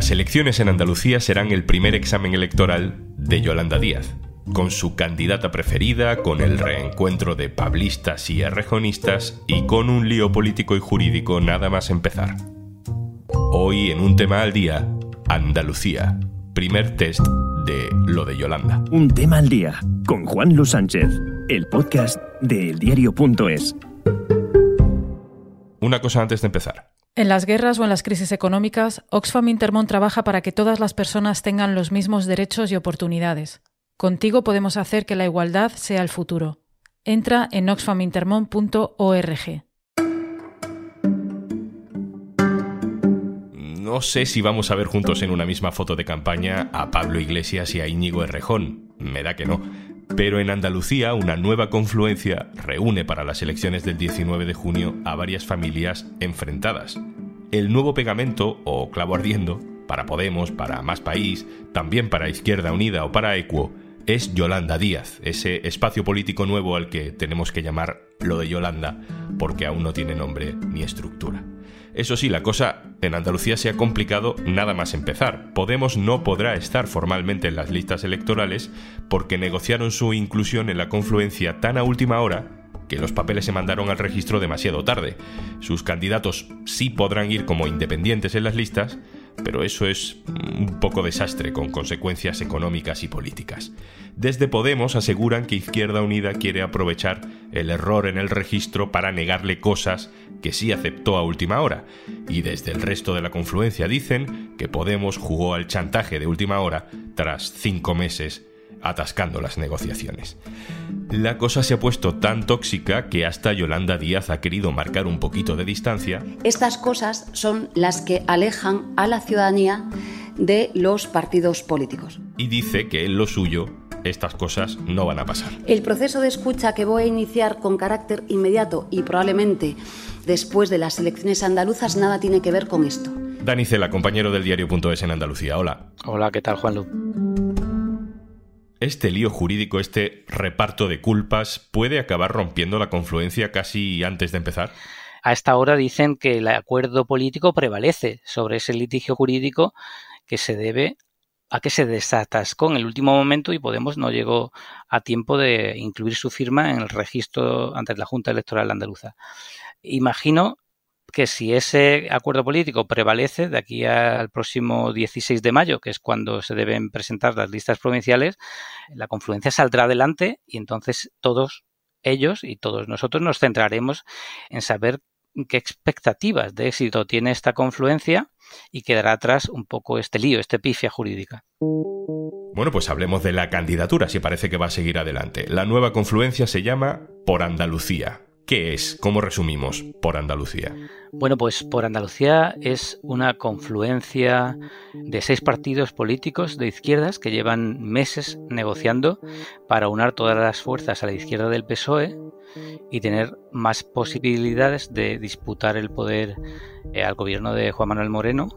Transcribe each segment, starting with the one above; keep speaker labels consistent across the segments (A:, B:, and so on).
A: Las elecciones en Andalucía serán el primer examen electoral de Yolanda Díaz, con su candidata preferida, con el reencuentro de pablistas y arrejonistas y con un lío político y jurídico nada más empezar. Hoy en un tema al día, Andalucía, primer test de lo de Yolanda.
B: Un tema al día con Juan Luis Sánchez, el podcast de eldiario.es.
A: Una cosa antes de empezar.
C: En las guerras o en las crisis económicas, Oxfam Intermón trabaja para que todas las personas tengan los mismos derechos y oportunidades. Contigo podemos hacer que la igualdad sea el futuro. Entra en oxfamintermon.org.
A: No sé si vamos a ver juntos en una misma foto de campaña a Pablo Iglesias y a Íñigo Errejón. Me da que no. Pero en Andalucía, una nueva confluencia reúne para las elecciones del 19 de junio a varias familias enfrentadas. El nuevo pegamento, o clavo ardiendo, para Podemos, para Más País, también para Izquierda Unida o para Equo, es Yolanda Díaz, ese espacio político nuevo al que tenemos que llamar lo de Yolanda, porque aún no tiene nombre ni estructura. Eso sí, la cosa en Andalucía se ha complicado nada más empezar. Podemos no podrá estar formalmente en las listas electorales porque negociaron su inclusión en la confluencia tan a última hora que los papeles se mandaron al registro demasiado tarde. Sus candidatos sí podrán ir como independientes en las listas, pero eso es un poco desastre con consecuencias económicas y políticas. Desde Podemos aseguran que Izquierda Unida quiere aprovechar el error en el registro para negarle cosas que sí aceptó a última hora, y desde el resto de la confluencia dicen que Podemos jugó al chantaje de última hora tras cinco meses atascando las negociaciones. La cosa se ha puesto tan tóxica que hasta Yolanda Díaz ha querido marcar un poquito de distancia.
D: Estas cosas son las que alejan a la ciudadanía de los partidos políticos.
A: Y dice que en lo suyo estas cosas no van a pasar.
D: El proceso de escucha que voy a iniciar con carácter inmediato y probablemente después de las elecciones andaluzas nada tiene que ver con esto.
A: Dani Cela, compañero del diario.es en Andalucía. Hola.
E: Hola, ¿qué tal, Juanlu?
A: Este lío jurídico, este reparto de culpas, puede acabar rompiendo la confluencia casi antes de empezar.
E: A esta hora dicen que el acuerdo político prevalece sobre ese litigio jurídico que se debe a que se desatascó en el último momento y Podemos no llegó a tiempo de incluir su firma en el registro ante la Junta Electoral Andaluza. Imagino que si ese acuerdo político prevalece de aquí al próximo 16 de mayo, que es cuando se deben presentar las listas provinciales, la confluencia saldrá adelante y entonces todos ellos y todos nosotros nos centraremos en saber qué expectativas de éxito tiene esta confluencia y quedará atrás un poco este lío, este pifia jurídica.
A: Bueno, pues hablemos de la candidatura, si parece que va a seguir adelante. La nueva confluencia se llama Por Andalucía. ¿Qué es? ¿Cómo resumimos por Andalucía?
E: Bueno, pues por Andalucía es una confluencia de seis partidos políticos de izquierdas que llevan meses negociando para unar todas las fuerzas a la izquierda del PSOE y tener más posibilidades de disputar el poder eh, al gobierno de Juan Manuel Moreno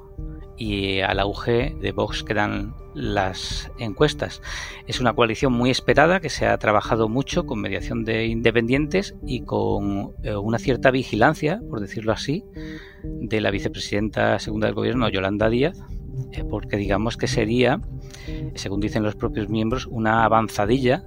E: y al auge de Vox que dan las encuestas. Es una coalición muy esperada que se ha trabajado mucho con mediación de independientes y con eh, una cierta vigilancia, por decirlo así, de la vicepresidenta segunda del gobierno, Yolanda Díaz, eh, porque digamos que sería, según dicen los propios miembros, una avanzadilla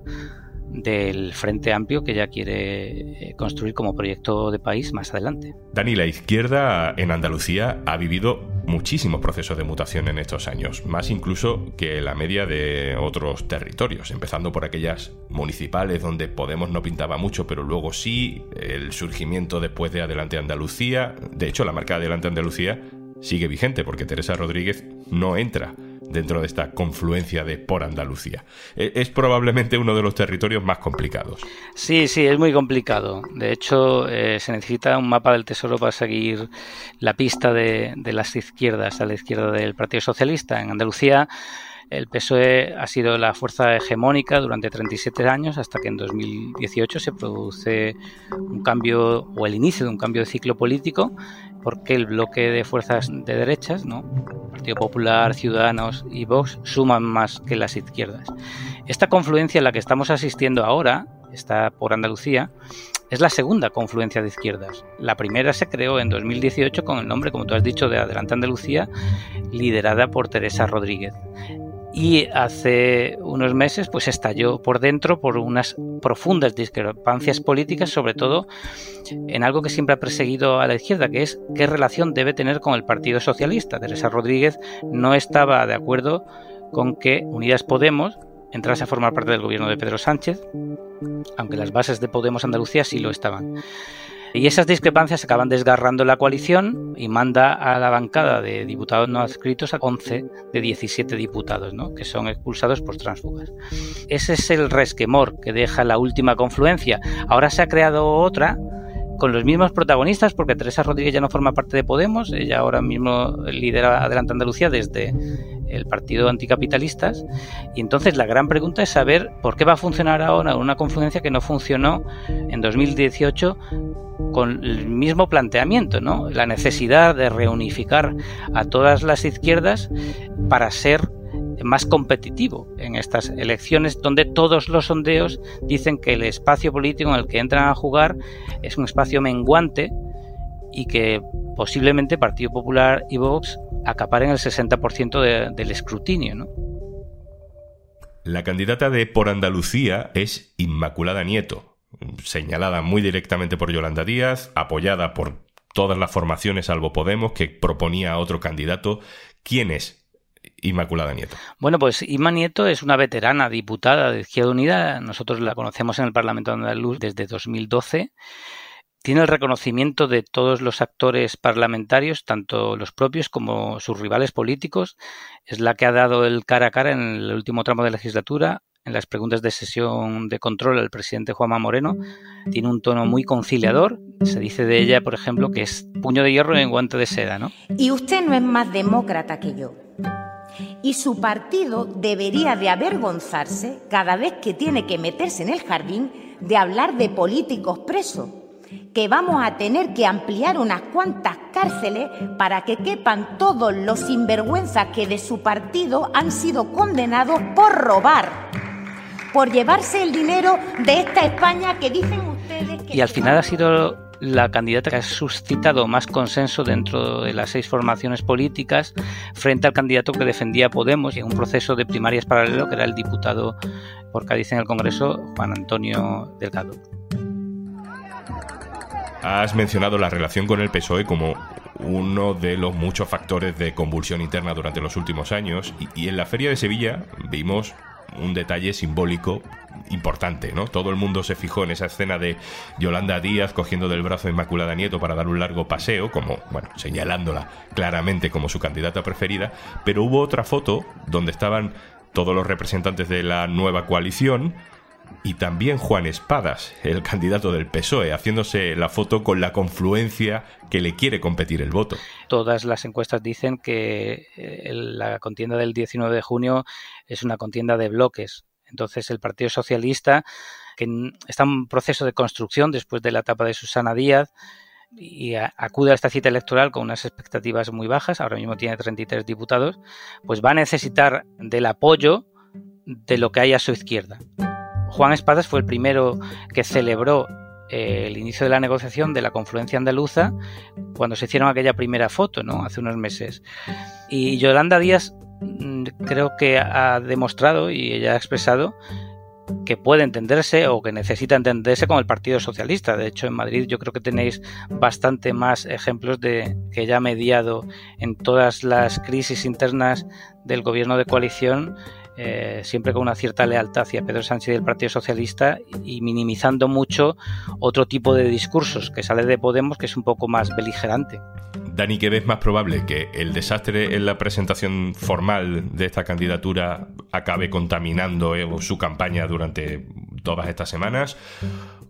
E: del Frente Amplio que ya quiere eh, construir como proyecto de país más adelante.
A: Dani, la izquierda en Andalucía ha vivido muchísimos procesos de mutación en estos años, más incluso que la media de otros territorios, empezando por aquellas municipales donde Podemos no pintaba mucho, pero luego sí, el surgimiento después de Adelante Andalucía, de hecho la marca Adelante Andalucía sigue vigente porque Teresa Rodríguez no entra dentro de esta confluencia de por Andalucía. E, es probablemente uno de los territorios más complicados.
E: Sí, sí, es muy complicado. De hecho, eh, se necesita un mapa del Tesoro para seguir la pista de, de las izquierdas, a la izquierda del Partido Socialista. En Andalucía el PSOE ha sido la fuerza hegemónica durante 37 años hasta que en 2018 se produce un cambio o el inicio de un cambio de ciclo político porque el bloque de fuerzas de derechas, ¿no? Partido Popular, Ciudadanos y Vox suman más que las izquierdas. Esta confluencia en la que estamos asistiendo ahora, está por Andalucía, es la segunda confluencia de izquierdas. La primera se creó en 2018 con el nombre, como tú has dicho, de Adelante Andalucía, liderada por Teresa Rodríguez y hace unos meses pues estalló por dentro por unas profundas discrepancias políticas, sobre todo en algo que siempre ha perseguido a la izquierda, que es qué relación debe tener con el Partido Socialista. Teresa Rodríguez no estaba de acuerdo con que Unidas Podemos entrase a formar parte del gobierno de Pedro Sánchez, aunque las bases de Podemos Andalucía sí lo estaban. Y esas discrepancias acaban desgarrando la coalición y manda a la bancada de diputados no adscritos a 11 de 17 diputados, ¿no? que son expulsados por transfugas. Ese es el resquemor que deja la última confluencia. Ahora se ha creado otra con los mismos protagonistas, porque Teresa Rodríguez ya no forma parte de Podemos, ella ahora mismo lidera Adelante Andalucía desde el partido anticapitalistas. Y entonces la gran pregunta es saber por qué va a funcionar ahora una confluencia que no funcionó en 2018 con el mismo planteamiento, ¿no? La necesidad de reunificar a todas las izquierdas para ser más competitivo en estas elecciones donde todos los sondeos dicen que el espacio político en el que entran a jugar es un espacio menguante y que posiblemente Partido Popular y Vox acaparen el 60% del escrutinio.
A: La candidata de Por Andalucía es Inmaculada Nieto, señalada muy directamente por Yolanda Díaz, apoyada por todas las formaciones salvo Podemos, que proponía a otro candidato. ¿Quién es Inmaculada Nieto?
E: Bueno, pues Inma Nieto es una veterana diputada de Izquierda Unida. Nosotros la conocemos en el Parlamento Andaluz desde 2012 tiene el reconocimiento de todos los actores parlamentarios, tanto los propios como sus rivales políticos. Es la que ha dado el cara a cara en el último tramo de legislatura, en las preguntas de sesión de control al presidente Juanma Moreno. Tiene un tono muy conciliador. Se dice de ella, por ejemplo, que es puño de hierro en guante de seda, ¿no?
F: Y usted no es más demócrata que yo. Y su partido debería de avergonzarse cada vez que tiene que meterse en el jardín de hablar de políticos presos que vamos a tener que ampliar unas cuantas cárceles para que quepan todos los sinvergüenzas que de su partido han sido condenados por robar, por llevarse el dinero de esta España que dicen ustedes que...
E: Y al final ha sido la candidata que ha suscitado más consenso dentro de las seis formaciones políticas frente al candidato que defendía Podemos y en un proceso de primarias paralelo que era el diputado por Cádiz en el Congreso, Juan Antonio Delgado.
A: Has mencionado la relación con el PSOE como uno de los muchos factores de convulsión interna durante los últimos años y, en la Feria de Sevilla vimos un detalle simbólico importante, ¿no? Todo el mundo se fijó en esa escena de Yolanda Díaz cogiendo del brazo a Inmaculada Nieto para dar un largo paseo, como, bueno, señalándola claramente como su candidata preferida, pero hubo otra foto donde estaban todos los representantes de la nueva coalición y también Juan Espadas, el candidato del PSOE, haciéndose la foto con la confluencia que le quiere competir el voto.
E: Todas las encuestas dicen que eh, la contienda del 19 de junio es una contienda de bloques. Entonces el Partido Socialista, que está en un proceso de construcción después de la etapa de Susana Díaz, y acude a esta cita electoral con unas expectativas muy bajas, ahora mismo tiene 33 diputados, pues va a necesitar del apoyo de lo que hay a su izquierda. Juan Espadas fue el primero que celebró eh, el inicio de la negociación de la confluencia andaluza cuando se hicieron aquella primera foto, ¿no? Hace unos meses. Y Yolanda Díaz mm, creo que ha demostrado y ella ha expresado que puede entenderse o que necesita entenderse con el Partido Socialista. De hecho, en Madrid yo creo que tenéis bastante más ejemplos de que ella ha mediado en todas las crisis internas del gobierno de coalición eh, siempre con una cierta lealtad hacia Pedro Sánchez y el Partido Socialista y minimizando mucho otro tipo de discursos que sale de Podemos que es un poco más beligerante.
A: Dani, ¿qué ves más probable? ¿Que el desastre en la presentación formal de esta candidatura acabe contaminando eh, su campaña durante todas estas semanas?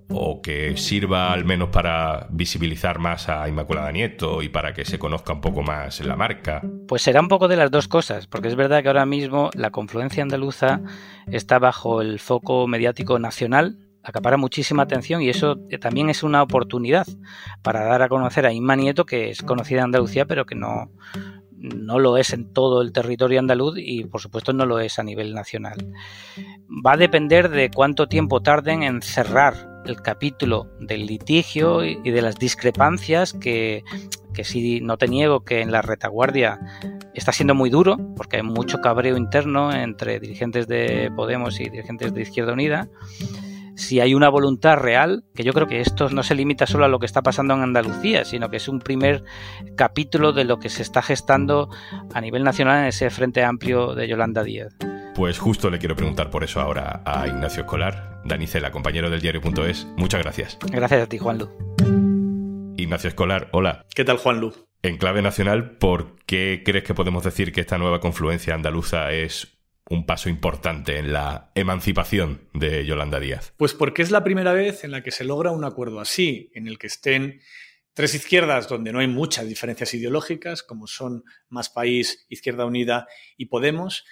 A: O que sirva al menos para visibilizar más a Inmaculada Nieto y para que se conozca un poco más la marca?
E: Pues será un poco de las dos cosas, porque es verdad que ahora mismo la confluencia andaluza está bajo el foco mediático nacional, acapara muchísima atención y eso también es una oportunidad para dar a conocer a Inma Nieto, que es conocida en Andalucía, pero que no, no lo es en todo el territorio andaluz y por supuesto no lo es a nivel nacional. Va a depender de cuánto tiempo tarden en cerrar el capítulo del litigio y de las discrepancias que, que sí no te niego que en la retaguardia está siendo muy duro porque hay mucho cabreo interno entre dirigentes de Podemos y dirigentes de Izquierda Unida si hay una voluntad real, que yo creo que esto no se limita solo a lo que está pasando en Andalucía, sino que es un primer capítulo de lo que se está gestando a nivel nacional en ese frente amplio de Yolanda Díaz.
A: Pues justo le quiero preguntar por eso ahora a Ignacio Escolar, Danicela, compañero del diario.es. Muchas gracias.
E: Gracias a ti, Juan Lu.
A: Ignacio Escolar, hola.
G: ¿Qué tal, Juan Lu?
A: En clave nacional, ¿por qué crees que podemos decir que esta nueva confluencia andaluza es un paso importante en la emancipación de Yolanda Díaz?
G: Pues porque es la primera vez en la que se logra un acuerdo así, en el que estén tres izquierdas donde no hay muchas diferencias ideológicas, como son Más País, Izquierda Unida y Podemos,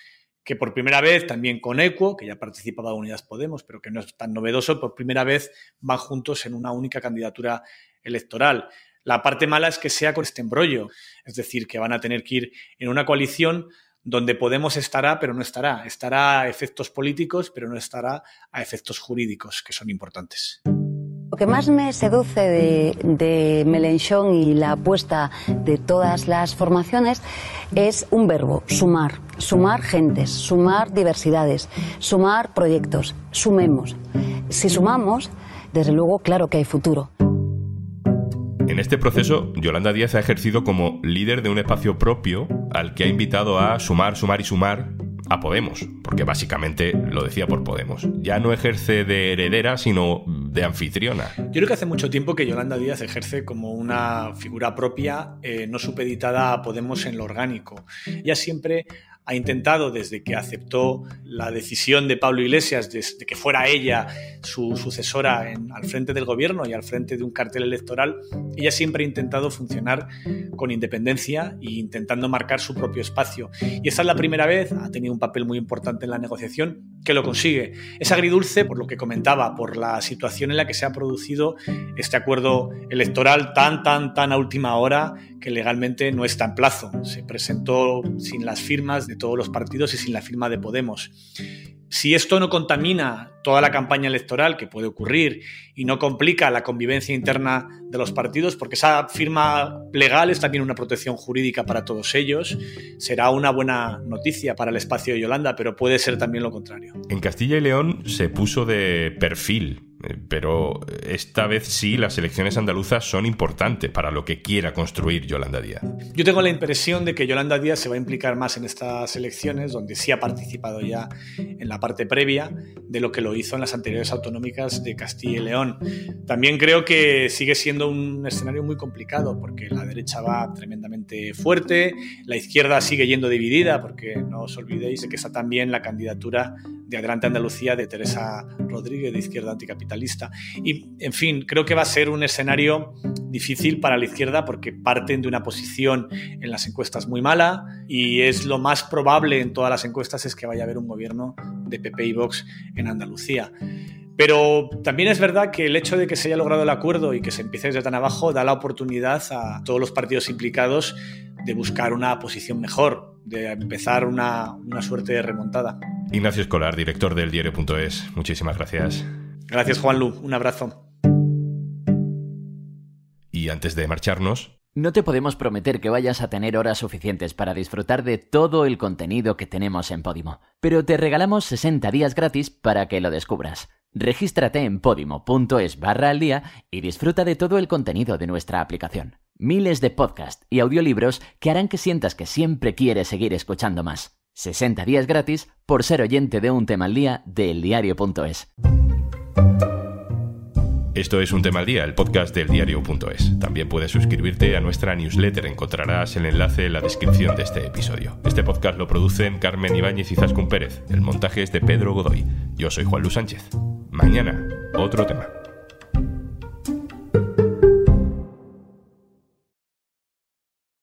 G: que por primera vez también con ECUO, que ya ha participado en Unidas Podemos, pero que no es tan novedoso, por primera vez van juntos en una única candidatura electoral. La parte mala es que sea con este embrollo, es decir, que van a tener que ir en una coalición donde Podemos estará, pero no estará. Estará a efectos políticos, pero no estará a efectos jurídicos, que son importantes.
D: Lo que más me seduce de, de Melenchón y la apuesta de todas las formaciones es un verbo, sumar. Sumar gentes, sumar diversidades, sumar proyectos. Sumemos. Si sumamos, desde luego, claro que hay futuro.
A: En este proceso, Yolanda Díaz ha ejercido como líder de un espacio propio al que ha invitado a sumar, sumar y sumar a Podemos, porque básicamente lo decía por Podemos. Ya no ejerce de heredera, sino de anfitriona.
G: Yo creo que hace mucho tiempo que Yolanda Díaz ejerce como una figura propia, eh, no supeditada a Podemos en lo orgánico. Ya siempre ha intentado, desde que aceptó la decisión de Pablo Iglesias de, que fuera ella su sucesora al frente del gobierno y al frente de un cartel electoral, ella siempre ha intentado funcionar con independencia e intentando marcar su propio espacio. Y esta es la primera vez, ha tenido un papel muy importante en la negociación, que lo consigue. Es agridulce por lo que comentaba, por la situación en la que se ha producido este acuerdo electoral tan, tan, tan a última hora que legalmente no está en plazo. Se presentó sin las firmas de todos los partidos y sin la firma de Podemos. Si esto no contamina toda la campaña electoral, que puede ocurrir, y no complica la convivencia interna de los partidos, porque esa firma legal es también una protección jurídica para todos ellos, será una buena noticia para el espacio de Yolanda, pero puede ser también lo contrario.
A: En Castilla y León se puso de perfil pero esta vez sí las elecciones andaluzas son importantes para lo que quiera construir Yolanda Díaz.
G: Yo tengo la impresión de que Yolanda Díaz se va a implicar más en estas elecciones, donde sí ha participado ya en la parte previa de lo que lo hizo en las anteriores autonómicas de Castilla y León. También creo que sigue siendo un escenario muy complicado, porque la derecha va tremendamente fuerte, la izquierda sigue yendo dividida, porque no os olvidéis de que está también la candidatura de Adelante Andalucía de Teresa Rodríguez de Izquierda Anticapitalista. Y, en fin, creo que va a ser un escenario difícil para la izquierda porque parten de una posición en las encuestas muy mala y es lo más probable en todas las encuestas es que vaya a haber un gobierno de PP y Vox en Andalucía. Pero también es verdad que el hecho de que se haya logrado el acuerdo y que se empiece desde tan abajo da la oportunidad a todos los partidos implicados de buscar una posición mejor, de empezar una, una suerte de remontada.
A: Ignacio Escolar, director del diario.es, muchísimas gracias.
G: Gracias, Juan Lu. Un abrazo.
A: Y antes de marcharnos,
H: no te podemos prometer que vayas a tener horas suficientes para disfrutar de todo el contenido que tenemos en Podimo, pero te regalamos 60 días gratis para que lo descubras. Regístrate en podimo.es barra al día y disfruta de todo el contenido de nuestra aplicación. Miles de podcasts y audiolibros que harán que sientas que siempre quieres seguir escuchando más. 60 días gratis por ser oyente de un tema al día de eldiario.es.
A: Esto es Un tema al día, el podcast del diario.es. También puedes suscribirte a nuestra newsletter, encontrarás el enlace en la descripción de este episodio. Este podcast lo producen Carmen Ibáñez y Zascun Pérez. El montaje es de Pedro Godoy. Yo soy Juan Luis Sánchez. Mañana, otro tema.